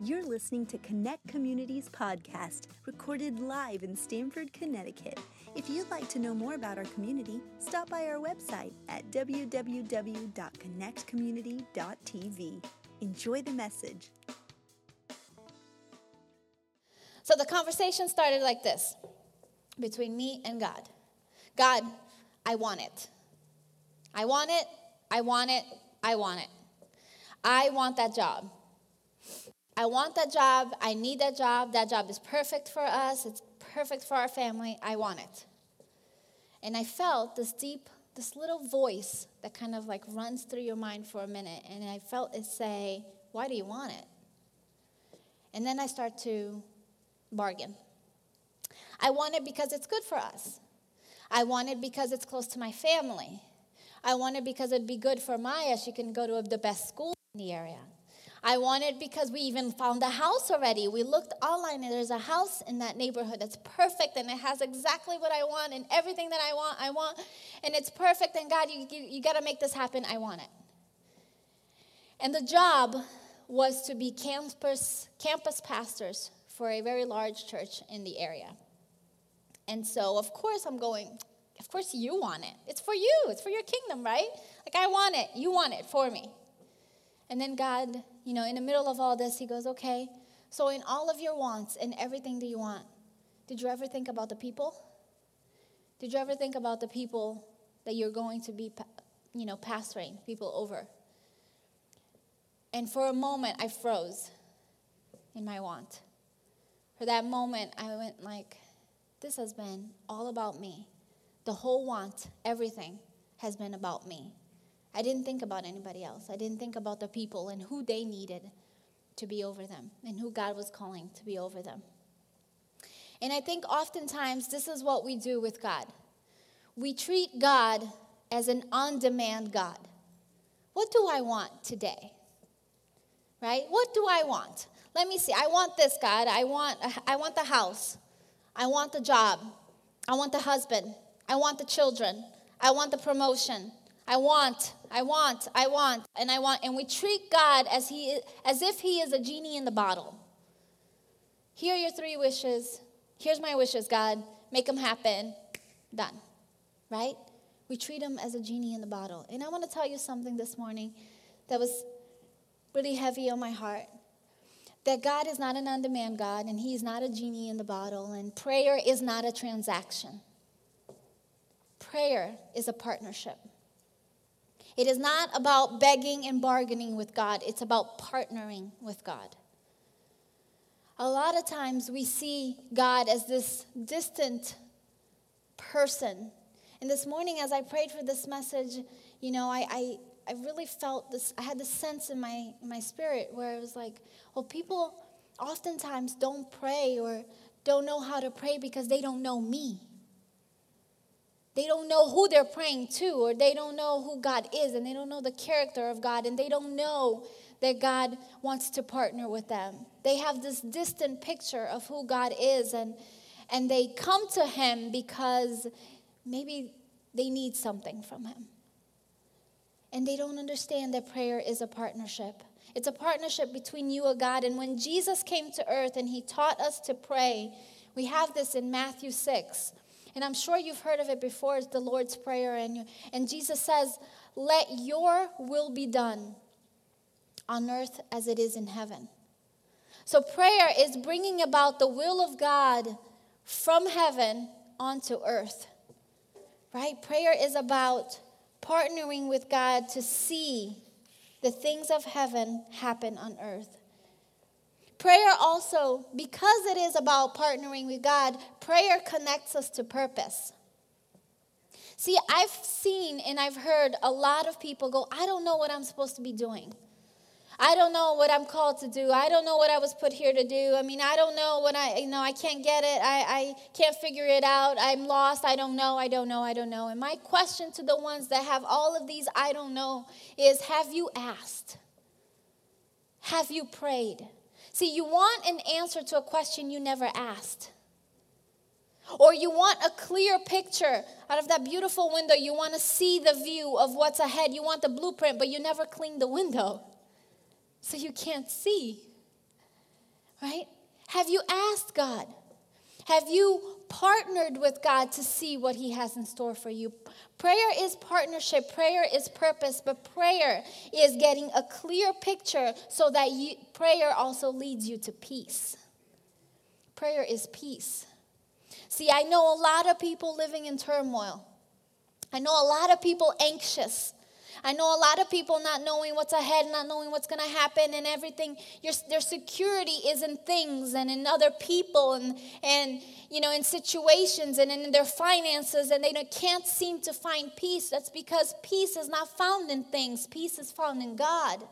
You're listening to Connect Community's podcast, recorded live in Stamford, Connecticut. If you'd like to know more about our community, stop by our website at www.connectcommunity.tv. Enjoy the message. So the conversation started like this between me and God God, I want it. I want it. I want it. I want it. I want that job. I want that job. I need that job. That job is perfect for us. It's perfect for our family. I want it. And I felt this deep, this little voice that kind of like runs through your mind for a minute. And I felt it say, Why do you want it? And then I start to bargain. I want it because it's good for us. I want it because it's close to my family. I want it because it'd be good for Maya. She can go to the best school in the area. I want it because we even found a house already. We looked online and there's a house in that neighborhood that's perfect and it has exactly what I want and everything that I want, I want, and it's perfect. And God, you, you, you got to make this happen. I want it. And the job was to be campus, campus pastors for a very large church in the area. And so, of course, I'm going, of course, you want it. It's for you, it's for your kingdom, right? Like, I want it. You want it for me. And then God, you know, in the middle of all this, He goes, okay, so in all of your wants and everything that you want, did you ever think about the people? Did you ever think about the people that you're going to be, you know, pastoring people over? And for a moment, I froze in my want. For that moment, I went like, this has been all about me. The whole want, everything has been about me. I didn't think about anybody else. I didn't think about the people and who they needed to be over them and who God was calling to be over them. And I think oftentimes this is what we do with God. We treat God as an on demand God. What do I want today? Right? What do I want? Let me see. I want this, God. I want I want the house. I want the job. I want the husband. I want the children. I want the promotion. I want, I want, I want, and I want. And we treat God as, he, as if He is a genie in the bottle. Here are your three wishes. Here's my wishes, God. Make them happen. Done. Right? We treat Him as a genie in the bottle. And I want to tell you something this morning that was really heavy on my heart. That God is not an on demand God, and He's not a genie in the bottle, and prayer is not a transaction. Prayer is a partnership. It is not about begging and bargaining with God, it's about partnering with God. A lot of times we see God as this distant person. And this morning, as I prayed for this message, you know, I, I, I really felt this, I had this sense in my, my spirit where it was like, well, people oftentimes don't pray or don't know how to pray because they don't know me. They don't know who they're praying to, or they don't know who God is, and they don't know the character of God, and they don't know that God wants to partner with them. They have this distant picture of who God is, and, and they come to Him because maybe they need something from Him. And they don't understand that prayer is a partnership. It's a partnership between you and God. And when Jesus came to earth and He taught us to pray, we have this in Matthew 6 and I'm sure you've heard of it before, it's the Lord's Prayer. And, and Jesus says, Let your will be done on earth as it is in heaven. So prayer is bringing about the will of God from heaven onto earth. Right? Prayer is about partnering with God to see the things of heaven happen on earth. Prayer also, because it is about partnering with God, prayer connects us to purpose. See, I've seen and I've heard a lot of people go, I don't know what I'm supposed to be doing. I don't know what I'm called to do. I don't know what I was put here to do. I mean, I don't know what I, you know, I can't get it. I, I can't figure it out. I'm lost. I don't know. I don't know. I don't know. And my question to the ones that have all of these I don't know is have you asked? Have you prayed? See, you want an answer to a question you never asked. Or you want a clear picture out of that beautiful window. You want to see the view of what's ahead. You want the blueprint, but you never clean the window. So you can't see. Right? Have you asked God? Have you partnered with God to see what He has in store for you? Prayer is partnership, prayer is purpose, but prayer is getting a clear picture so that you, prayer also leads you to peace. Prayer is peace. See, I know a lot of people living in turmoil. I know a lot of people anxious. I know a lot of people not knowing what's ahead, not knowing what's going to happen, and everything. Your, their security is in things and in other people and, and, you know, in situations and in their finances, and they can't seem to find peace. That's because peace is not found in things, peace is found in God.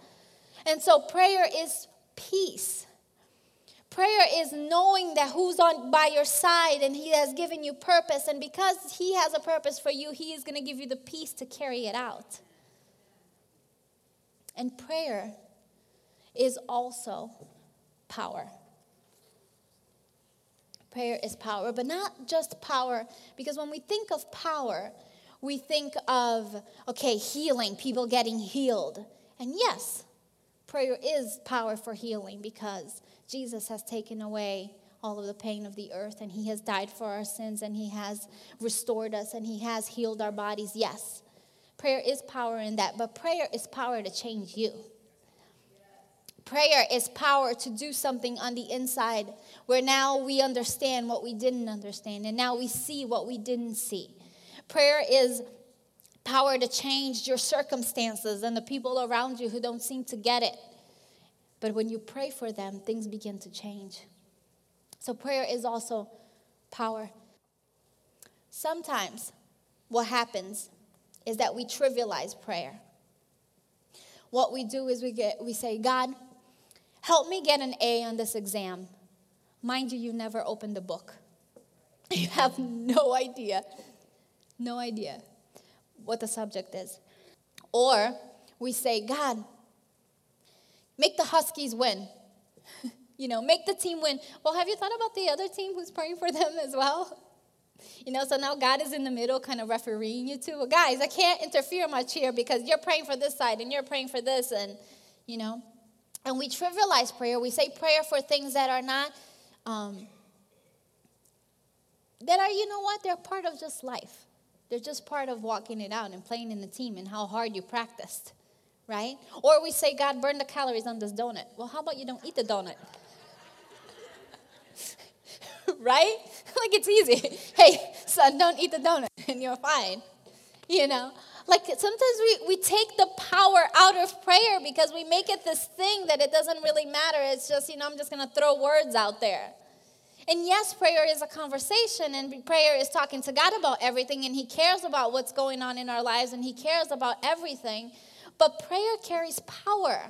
And so prayer is peace. Prayer is knowing that who's on by your side and he has given you purpose and because he has a purpose for you, he is going to give you the peace to carry it out. And prayer is also power. Prayer is power, but not just power, because when we think of power, we think of, okay, healing, people getting healed. And yes, prayer is power for healing because Jesus has taken away all of the pain of the earth and he has died for our sins and he has restored us and he has healed our bodies. Yes. Prayer is power in that, but prayer is power to change you. Prayer is power to do something on the inside where now we understand what we didn't understand and now we see what we didn't see. Prayer is power to change your circumstances and the people around you who don't seem to get it. But when you pray for them, things begin to change. So prayer is also power. Sometimes what happens is that we trivialize prayer. What we do is we get we say, God, help me get an A on this exam. Mind you, you never opened the book. You have no idea, no idea what the subject is. Or we say, God, make the Huskies win. you know, make the team win. Well, have you thought about the other team who's praying for them as well? You know, so now God is in the middle, kind of refereeing you to, well, guys, I can't interfere much here because you're praying for this side and you're praying for this, and, you know. And we trivialize prayer. We say prayer for things that are not, um, that are, you know what, they're part of just life. They're just part of walking it out and playing in the team and how hard you practiced, right? Or we say, God, burn the calories on this donut. Well, how about you don't eat the donut? Right? like it's easy. Hey, son, don't eat the donut and you're fine. You know? Like sometimes we, we take the power out of prayer because we make it this thing that it doesn't really matter. It's just, you know, I'm just going to throw words out there. And yes, prayer is a conversation, and prayer is talking to God about everything, and He cares about what's going on in our lives, and He cares about everything. But prayer carries power.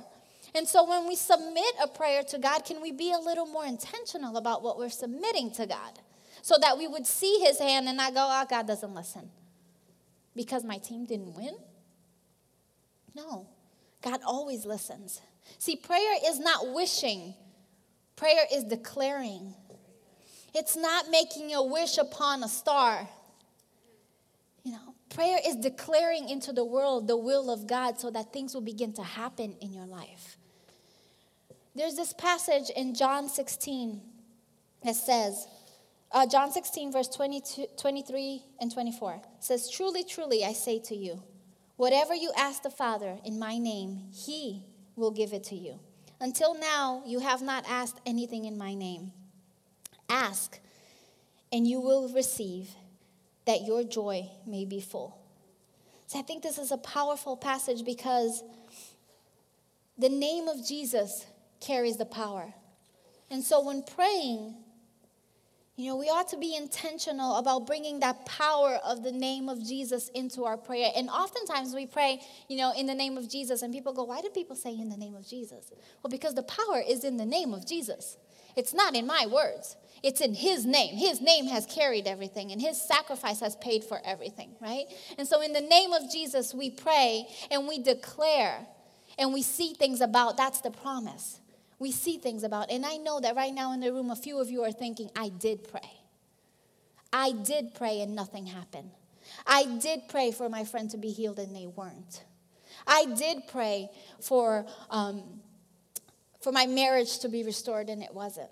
And so when we submit a prayer to God, can we be a little more intentional about what we're submitting to God? So that we would see his hand and not go, oh, God doesn't listen. Because my team didn't win? No. God always listens. See, prayer is not wishing, prayer is declaring. It's not making a wish upon a star. You know, prayer is declaring into the world the will of God so that things will begin to happen in your life. There's this passage in John 16 that says, uh, John 16, verse 22, 23 and 24 says, Truly, truly, I say to you, whatever you ask the Father in my name, he will give it to you. Until now, you have not asked anything in my name. Ask, and you will receive, that your joy may be full. So I think this is a powerful passage because the name of Jesus carries the power. And so when praying, you know, we ought to be intentional about bringing that power of the name of Jesus into our prayer. And oftentimes we pray, you know, in the name of Jesus, and people go, Why do people say in the name of Jesus? Well, because the power is in the name of Jesus. It's not in my words, it's in His name. His name has carried everything, and His sacrifice has paid for everything, right? And so, in the name of Jesus, we pray and we declare and we see things about that's the promise we see things about. And I know that right now in the room, a few of you are thinking, I did pray. I did pray and nothing happened. I did pray for my friend to be healed and they weren't. I did pray for, um, for my marriage to be restored and it wasn't.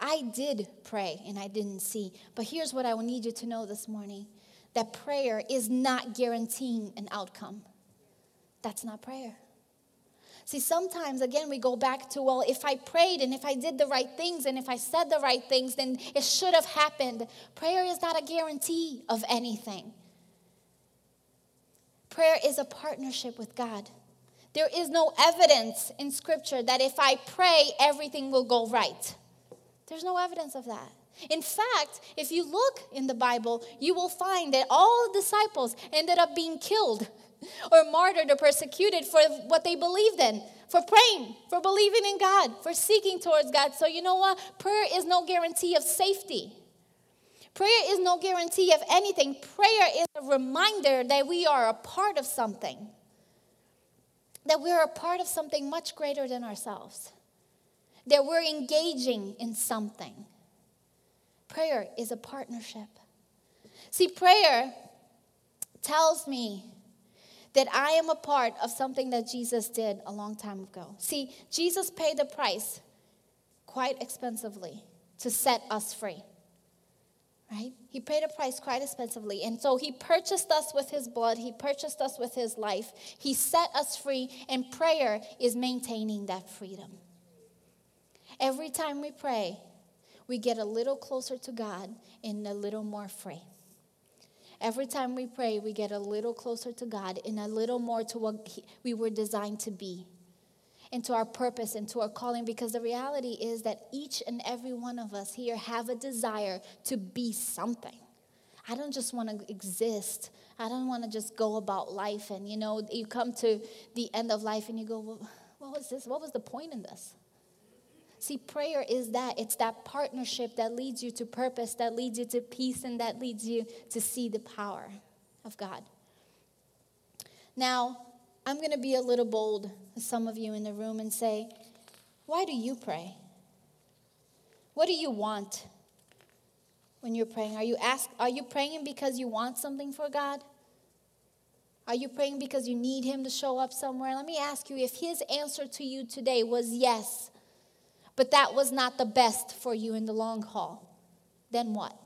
I did pray and I didn't see. But here's what I will need you to know this morning that prayer is not guaranteeing an outcome. That's not prayer. See, sometimes, again, we go back to, well, if I prayed and if I did the right things and if I said the right things, then it should have happened. Prayer is not a guarantee of anything. Prayer is a partnership with God. There is no evidence in Scripture that if I pray, everything will go right. There's no evidence of that. In fact, if you look in the Bible, you will find that all disciples ended up being killed or martyred or persecuted for what they believed in, for praying, for believing in God, for seeking towards God. So, you know what? Prayer is no guarantee of safety. Prayer is no guarantee of anything. Prayer is a reminder that we are a part of something, that we're a part of something much greater than ourselves, that we're engaging in something. Prayer is a partnership. See, prayer tells me that I am a part of something that Jesus did a long time ago. See, Jesus paid the price quite expensively to set us free. Right? He paid a price quite expensively. And so he purchased us with his blood, he purchased us with his life, he set us free, and prayer is maintaining that freedom. Every time we pray, we get a little closer to God and a little more free. Every time we pray, we get a little closer to God and a little more to what we were designed to be, and to our purpose, and to our calling, because the reality is that each and every one of us here have a desire to be something. I don't just want to exist. I don't want to just go about life and, you know, you come to the end of life and you go, well, what was this? What was the point in this? See, prayer is that it's that partnership that leads you to purpose, that leads you to peace, and that leads you to see the power of God. Now, I'm going to be a little bold, with some of you in the room, and say, why do you pray? What do you want when you're praying? Are you ask, are you praying because you want something for God? Are you praying because you need him to show up somewhere? Let me ask you if his answer to you today was yes, but that was not the best for you in the long haul, then what?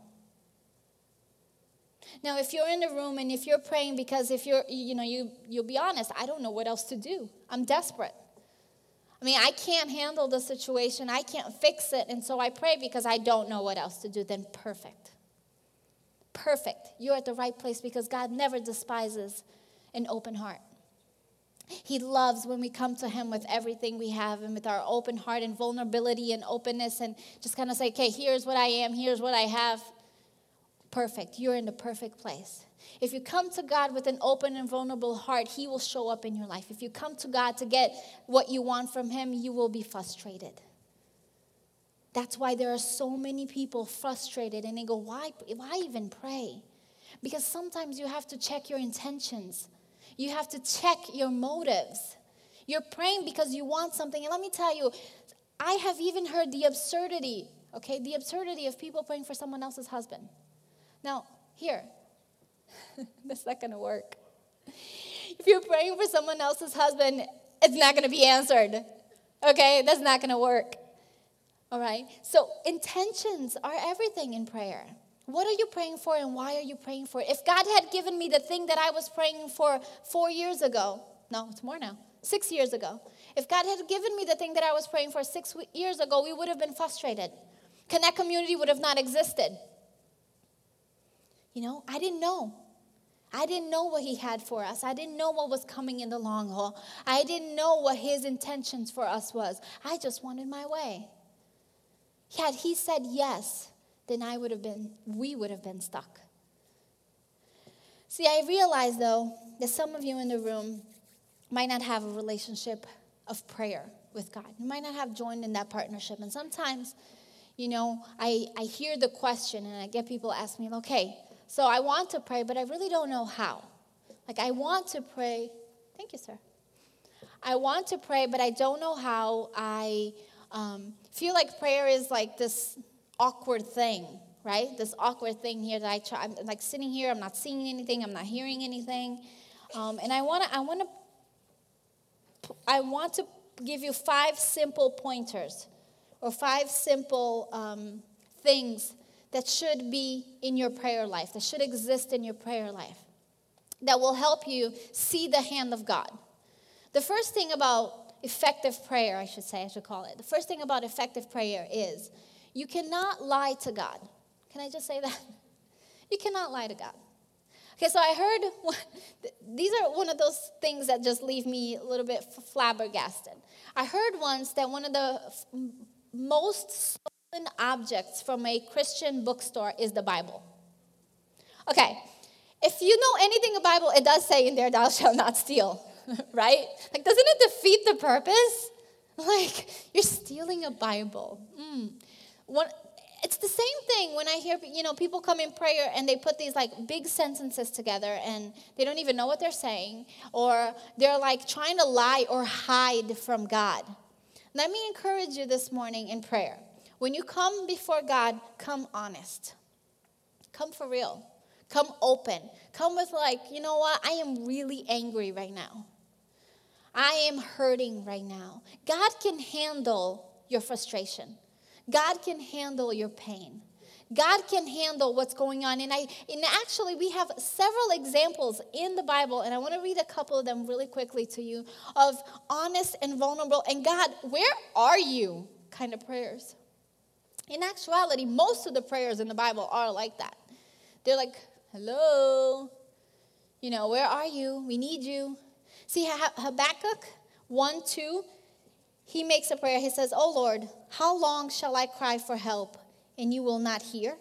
Now, if you're in the room and if you're praying because if you're, you know, you, you'll be honest, I don't know what else to do. I'm desperate. I mean, I can't handle the situation, I can't fix it, and so I pray because I don't know what else to do. Then perfect. Perfect. You're at the right place because God never despises an open heart. He loves when we come to Him with everything we have and with our open heart and vulnerability and openness and just kind of say, okay, here's what I am, here's what I have. Perfect. You're in the perfect place. If you come to God with an open and vulnerable heart, He will show up in your life. If you come to God to get what you want from Him, you will be frustrated. That's why there are so many people frustrated and they go, why, why even pray? Because sometimes you have to check your intentions. You have to check your motives. You're praying because you want something. And let me tell you, I have even heard the absurdity, okay, the absurdity of people praying for someone else's husband. Now, here, that's not to work. If you're praying for someone else's husband, it's not to be answered. Okay, that's not to work. All right? So, intentions are everything in prayer. What are you praying for and why are you praying for it? If God had given me the thing that I was praying for four years ago, no, it's more now, six years ago. If God had given me the thing that I was praying for six years ago, we would have been frustrated. Connect community would have not existed. You know, I didn't know. I didn't know what he had for us. I didn't know what was coming in the long haul. I didn't know what his intentions for us was. I just wanted my way. Had he said yes, then I would have been, we would have been stuck. See, I realize though that some of you in the room might not have a relationship of prayer with God. You might not have joined in that partnership. And sometimes, you know, I, I hear the question and I get people ask me, okay, so I want to pray, but I really don't know how. Like, I want to pray. Thank you, sir. I want to pray, but I don't know how. I um, feel like prayer is like this awkward thing, right? This awkward thing here that I try. I'm like sitting here, I'm not seeing anything, I'm not hearing anything, um, and I want to, I want to, I want to give you five simple pointers or five simple um, things that should be in your prayer life, that should exist in your prayer life, that will help you see the hand of God. The first thing about effective prayer, I should say, I should call it, the first thing about effective prayer is you cannot lie to God. Can I just say that? You cannot lie to God. Okay, so I heard these are one of those things that just leave me a little bit flabbergasted. I heard once that one of the most stolen objects from a Christian bookstore is the Bible. Okay, if you know anything about the Bible, it does say in there, "Thou shalt not steal," right? Like, doesn't it defeat the purpose? Like, you're stealing a Bible. Mm. One, it's the same thing when I hear you know people come in prayer and they put these like big sentences together and they don't even know what they're saying or they're like trying to lie or hide from God. Let me encourage you this morning in prayer. When you come before God, come honest. Come for real. Come open. Come with like, you know what? I am really angry right now. I am hurting right now. God can handle your frustration. God can handle your pain. God can handle what's going on. And I and actually we have several examples in the Bible, and I want to read a couple of them really quickly to you of honest and vulnerable. And God, where are you? kind of prayers. In actuality, most of the prayers in the Bible are like that. They're like, hello, you know, where are you? We need you. See, Habakkuk 1 2 he makes a prayer. He says, Oh Lord, how long shall I cry for help and you will not hear?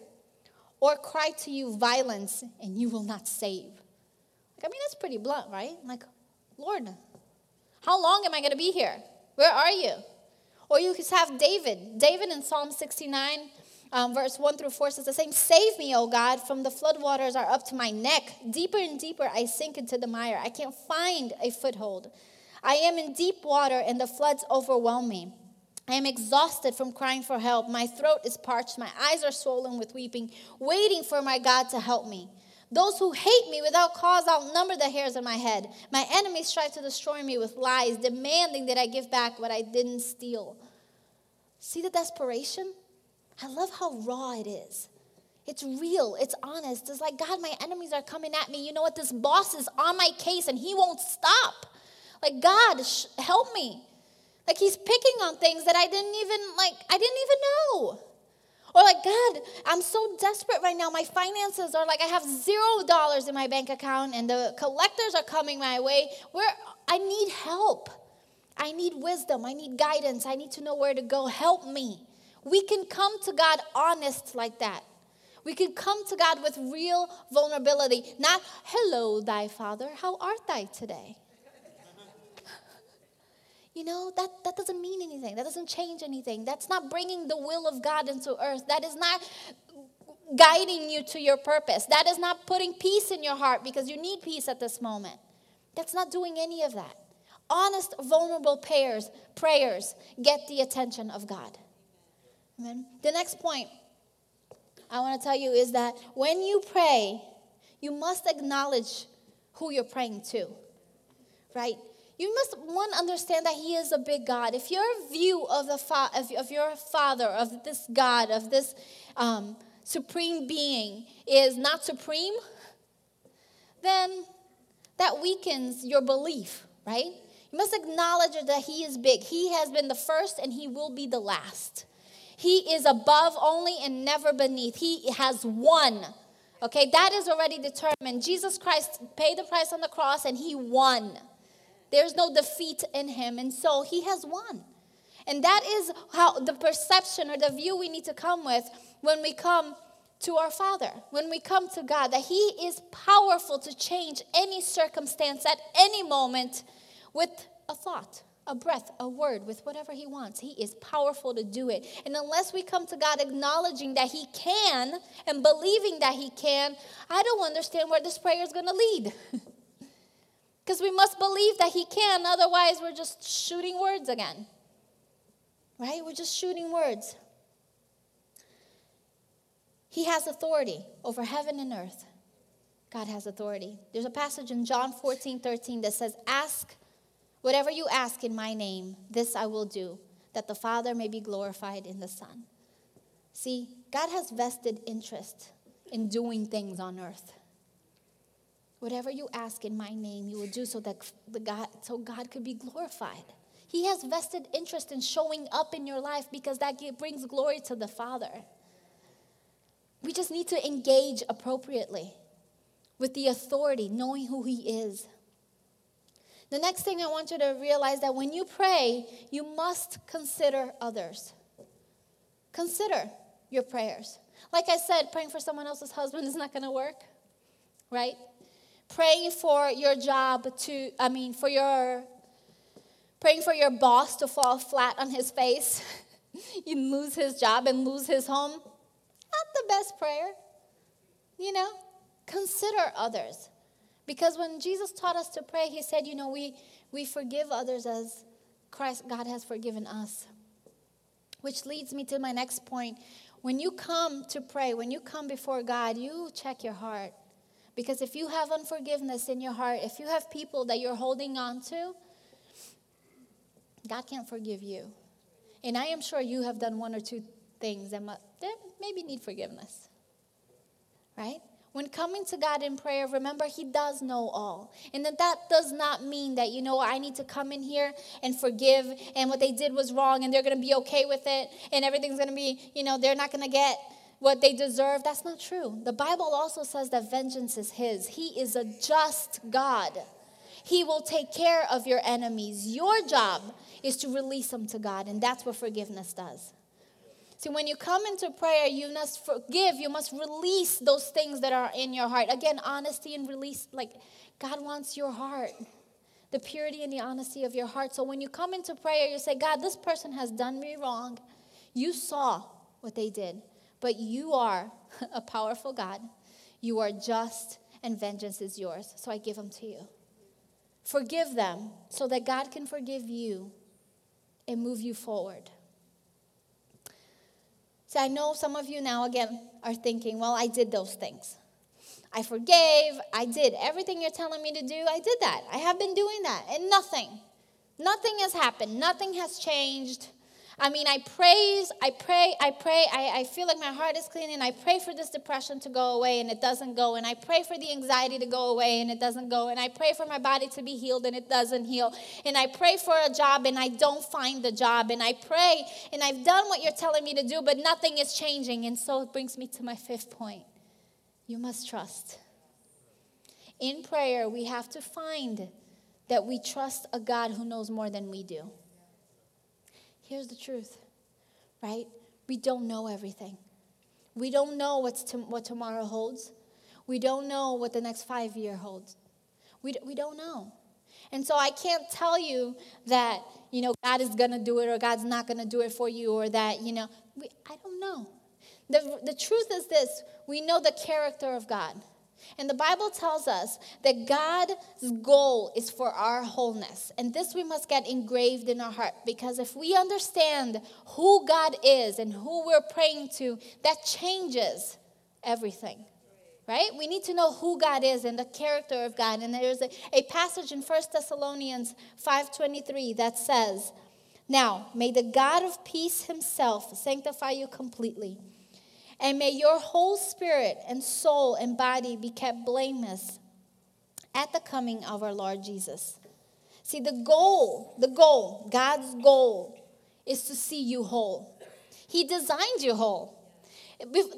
Or cry to you violence and you will not save? Like, I mean, that's pretty blunt, right? Like, Lord, how long am I going to be here? Where are you? Or you could have David. David in Psalm 69, um, verse 1 through 4 says the same Save me, O God, from the floodwaters are up to my neck. Deeper and deeper I sink into the mire. I can't find a foothold. I am in deep water and the floods overwhelm me. I am exhausted from crying for help. My throat is parched. My eyes are swollen with weeping, waiting for my God to help me. Those who hate me without cause outnumber the hairs on my head. My enemies strive to destroy me with lies, demanding that I give back what I didn't steal. See the desperation? I love how raw it is. It's real, it's honest. It's like, God, my enemies are coming at me. You know what? This boss is on my case and he won't stop. Like, God, sh- help me. Like, he's picking on things that I didn't even, like, I didn't even know. Or, like, God, I'm so desperate right now. My finances are like, I have zero dollars in my bank account, and the collectors are coming my way. Where I need help. I need wisdom. I need guidance. I need to know where to go. Help me. We can come to God honest like that. We can come to God with real vulnerability, not, hello, thy father, how art thou today? You know, that, that doesn't mean anything. That doesn't change anything. That's not bringing the will of God into earth. That is not guiding you to your purpose. That is not putting peace in your heart because you need peace at this moment. That's not doing any of that. Honest, vulnerable prayers, prayers get the attention of God. Amen. The next point I want to tell you is that when you pray, you must acknowledge who you're praying to. Right? You must one understand that he is a big god. If your view of the fa- of, of your father of this god of this um, supreme being is not supreme then that weakens your belief right? You must acknowledge that he is big. He has been the first and he will be the last. He is above only and never beneath. He has won okay? That is already determined. Jesus christ paid the price on the cross and he won there's no defeat in him. And so he has won. And that is how the perception or the view we need to come with when we come to our Father, when we come to God, that He is powerful to change any circumstance at any moment with a thought, a breath, a word, with whatever He wants. He is powerful to do it. And unless we come to God acknowledging that He can and believing that He can, I don't understand where this prayer is going to lead. Because we must believe that He can, otherwise, we're just shooting words again. Right? We're just shooting words. He has authority over heaven and earth. God has authority. There's a passage in John 14, 13 that says, Ask Whatever you ask in my name, this I will do, that the Father may be glorified in the Son. See, God has vested interest in doing things on earth. Whatever you ask in my name, you will do so that the God, so God could be glorified. He has vested interest in showing up in your life because that brings glory to the Father. We just need to engage appropriately with the authority, knowing who He is. The next thing I want you to realize that when you pray, you must consider others. Consider your prayers. Like I said, praying for someone else's husband is not going to work, right? Praying for your job to, I mean, for your, praying for your boss to fall flat on his face, you lose his job and lose his home, not the best prayer. You know, consider others. Because when Jesus taught us to pray, he said, you know, we, we forgive others as Christ, God has forgiven us. Which leads me to my next point. When you come to pray, when you come before God, you check your heart. Because if you have unforgiveness in your heart, if you have people that you're holding on to, God can't forgive you. And I am sure you have done one or two things that maybe need forgiveness. Right? When coming to God in prayer, remember He does know all. And that that does not mean that, you know, I need to come in here and forgive and what they did was wrong and they're going to be okay with it and everything's going to be, you know, they're not going to get what they deserve. That's not true. The Bible also says that vengeance is His, He is a just God. He will take care of your enemies. Your job is to release them to God, and that's what forgiveness does. See, when you come into prayer, you must forgive, you must release those things that are in your heart. Again, honesty and release, like God wants your heart, the purity and the honesty of your heart. So when you come into prayer, you say, God, this person has done me wrong. You saw what they did, but you are a powerful God. You are just, and vengeance is yours. So I give them to you. Forgive them so that God can forgive you and move you forward. So I know some of you now, again, are thinking, well, I did those things. I forgave. I did everything you're telling me to do. I did that. I have been doing that. And nothing, nothing has happened. Nothing has changed. I mean, I praise, I pray, I pray, I, I feel like my heart is clean, and I pray for this depression to go away, and it doesn't go. And I pray for the anxiety to go away, and it doesn't go. And I pray for my body to be healed, and it doesn't heal. And I pray for a job, and I don't find the job. And I pray, and I've done what you're telling me to do, but nothing is changing. And so it brings me to my fifth point you must trust. In prayer, we have to find that we trust a God who knows more than we do. Here's the truth, right? We don't know everything. We don't know what's to, what tomorrow holds. We don't know what the next five year holds. We, we don't know. And so I can't tell you that, you know, God is going to do it or God's not going to do it for you or that, you know, we, I don't know. The, the truth is this we know the character of God. And the Bible tells us that God's goal is for our wholeness. And this we must get engraved in our heart because if we understand who God is and who we're praying to, that changes everything. Right? We need to know who God is and the character of God. And there's a, a passage in 1 Thessalonians 5:23 that says, Now may the God of peace himself sanctify you completely and may your whole spirit and soul and body be kept blameless at the coming of our Lord Jesus. See, the goal, the goal, God's goal is to see you whole. He designed you whole.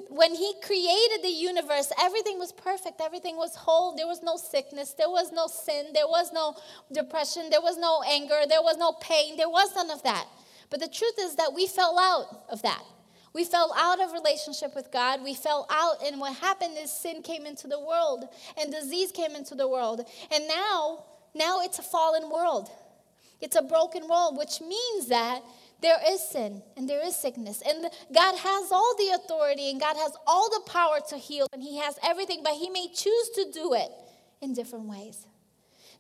When He created the universe, everything was perfect, everything was whole. There was no sickness, there was no sin, there was no depression, there was no anger, there was no pain, there was none of that. But the truth is that we fell out of that. We fell out of relationship with God. We fell out, and what happened is sin came into the world, and disease came into the world. And now, now it's a fallen world. It's a broken world, which means that there is sin and there is sickness. And God has all the authority and God has all the power to heal, and He has everything, but He may choose to do it in different ways.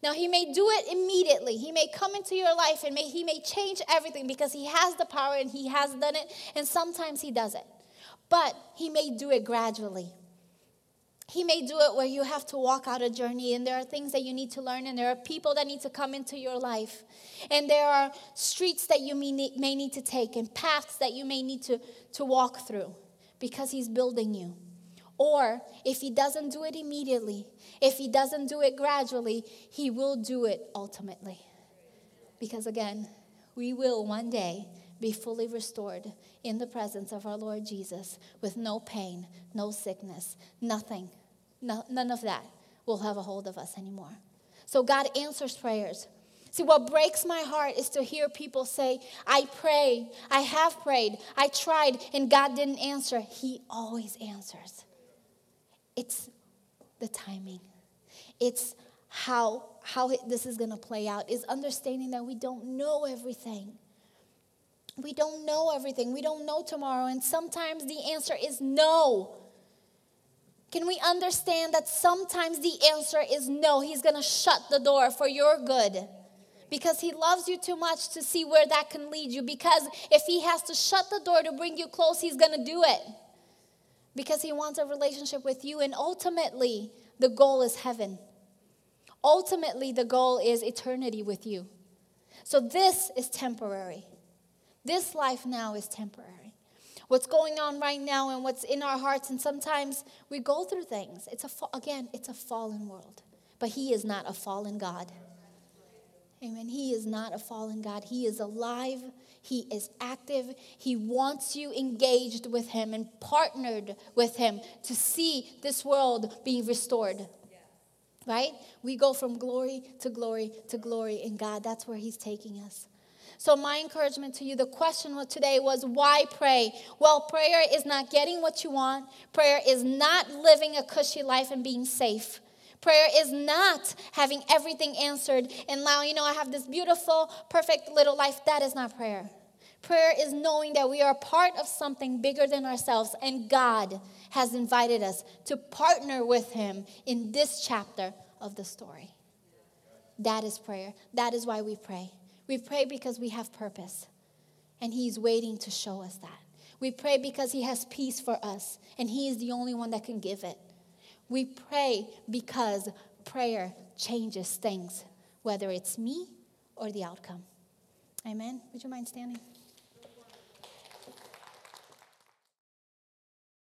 Now, he may do it immediately. He may come into your life and may, he may change everything because he has the power and he has done it, and sometimes he does it. But he may do it gradually. He may do it where you have to walk out a journey and there are things that you need to learn and there are people that need to come into your life. And there are streets that you may need, may need to take and paths that you may need to, to walk through because He's building you. Or if He doesn't do it immediately, if He doesn't do it gradually, He will do it ultimately. Because again, we will one day be fully restored in the presence of our Lord Jesus with no pain, no sickness, nothing no, none of that will have a hold of us anymore. So God answers prayers. See, what breaks my heart is to hear people say, I pray, I have prayed, I tried, and God didn't answer. He always answers. It's the timing, it's how, how this is going to play out, is understanding that we don't know everything. We don't know everything. We don't know tomorrow. And sometimes the answer is no. Can we understand that sometimes the answer is no? He's going to shut the door for your good because he loves you too much to see where that can lead you. Because if he has to shut the door to bring you close, he's going to do it because he wants a relationship with you. And ultimately, the goal is heaven. Ultimately, the goal is eternity with you. So this is temporary. This life now is temporary what's going on right now and what's in our hearts. And sometimes we go through things. It's a again, it's a fallen world, but He is not a fallen God. Amen. He is not a fallen God. He is alive. He is active. He wants you engaged with Him and partnered with Him to see this world being restored. Right? We go from glory to glory to glory in God. That's where He's taking us. So, my encouragement to you the question today was why pray? Well, prayer is not getting what you want, prayer is not living a cushy life and being safe. Prayer is not having everything answered and now, you know, I have this beautiful, perfect little life. That is not prayer. Prayer is knowing that we are part of something bigger than ourselves, and God has invited us to partner with Him in this chapter of the story. That is prayer. That is why we pray. We pray because we have purpose, and He's waiting to show us that. We pray because He has peace for us, and He is the only one that can give it. We pray because prayer changes things, whether it's me or the outcome. Amen. Would you mind standing?